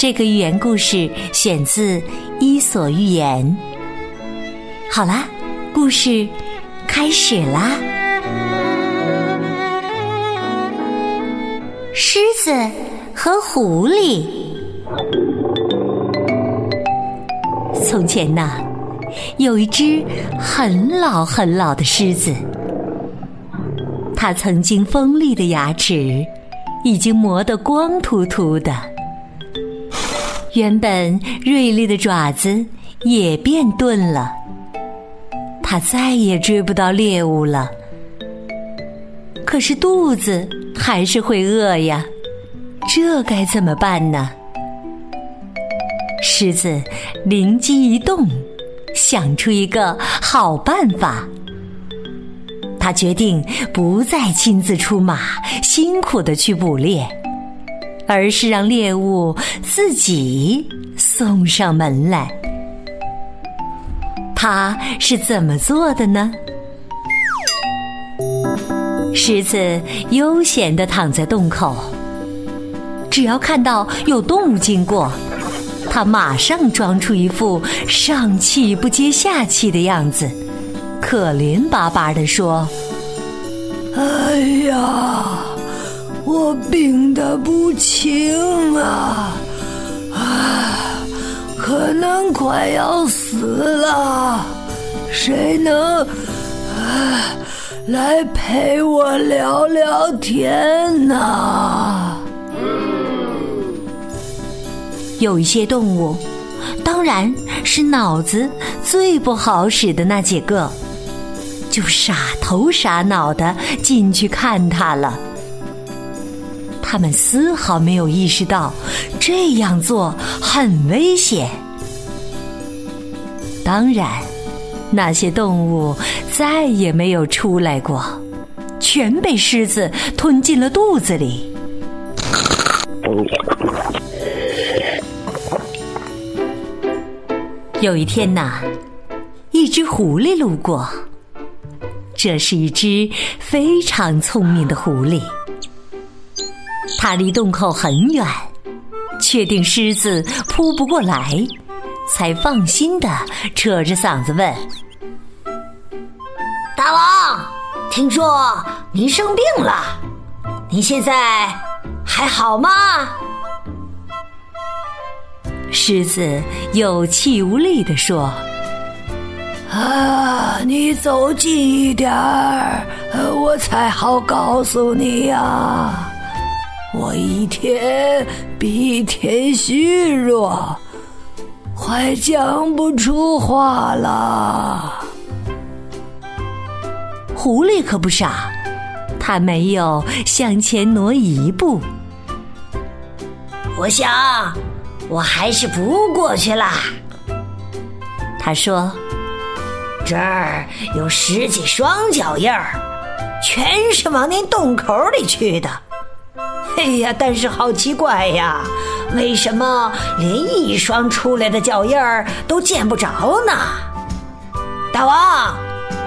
这个寓言故事选自《伊索寓言》。好啦，故事。开始啦！狮子和狐狸。从前呐，有一只很老很老的狮子，它曾经锋利的牙齿已经磨得光秃秃的，原本锐利的爪子也变钝了。它再也追不到猎物了，可是肚子还是会饿呀，这该怎么办呢？狮子灵机一动，想出一个好办法。他决定不再亲自出马，辛苦的去捕猎，而是让猎物自己送上门来。他是怎么做的呢？狮子悠闲地躺在洞口，只要看到有动物经过，它马上装出一副上气不接下气的样子，可怜巴巴地说：“哎呀，我病得不轻啊！”啊可能快要死了，谁能来陪我聊聊天呢？有一些动物，当然是脑子最不好使的那几个，就傻头傻脑的进去看他了。他们丝毫没有意识到这样做很危险。当然，那些动物再也没有出来过，全被狮子吞进了肚子里。有一天呐，一只狐狸路过，这是一只非常聪明的狐狸。他离洞口很远，确定狮子扑不过来，才放心的扯着嗓子问：“大王，听说您生病了，您现在还好吗？”狮子有气无力的说：“啊，你走近一点儿，我才好告诉你呀。”我一天比一天虚弱，快讲不出话了。狐狸可不傻，他没有向前挪一步。我想，我还是不过去了。他说：“这儿有十几双脚印儿，全是往那洞口里去的。”哎呀，但是好奇怪呀，为什么连一双出来的脚印儿都见不着呢？大王，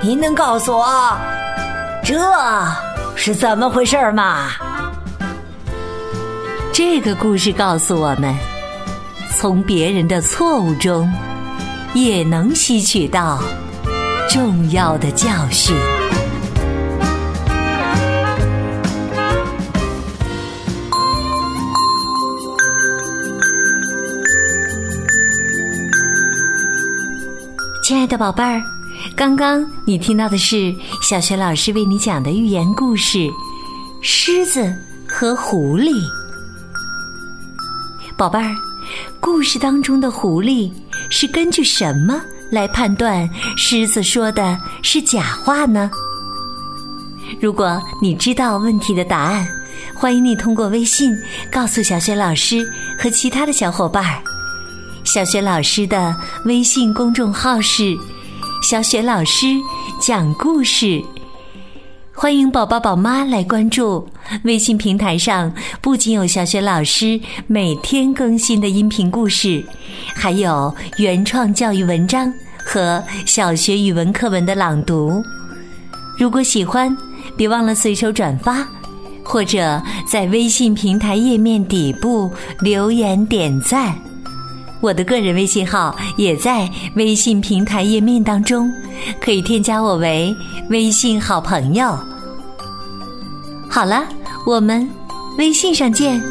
您能告诉我这是怎么回事吗？这个故事告诉我们，从别人的错误中也能吸取到重要的教训。宝贝儿，刚刚你听到的是小学老师为你讲的寓言故事《狮子和狐狸》。宝贝儿，故事当中的狐狸是根据什么来判断狮子说的是假话呢？如果你知道问题的答案，欢迎你通过微信告诉小学老师和其他的小伙伴儿。小雪老师的微信公众号是“小雪老师讲故事”，欢迎宝宝宝妈来关注。微信平台上不仅有小雪老师每天更新的音频故事，还有原创教育文章和小学语文课文的朗读。如果喜欢，别忘了随手转发，或者在微信平台页面底部留言点赞。我的个人微信号也在微信平台页面当中，可以添加我为微信好朋友。好了，我们微信上见。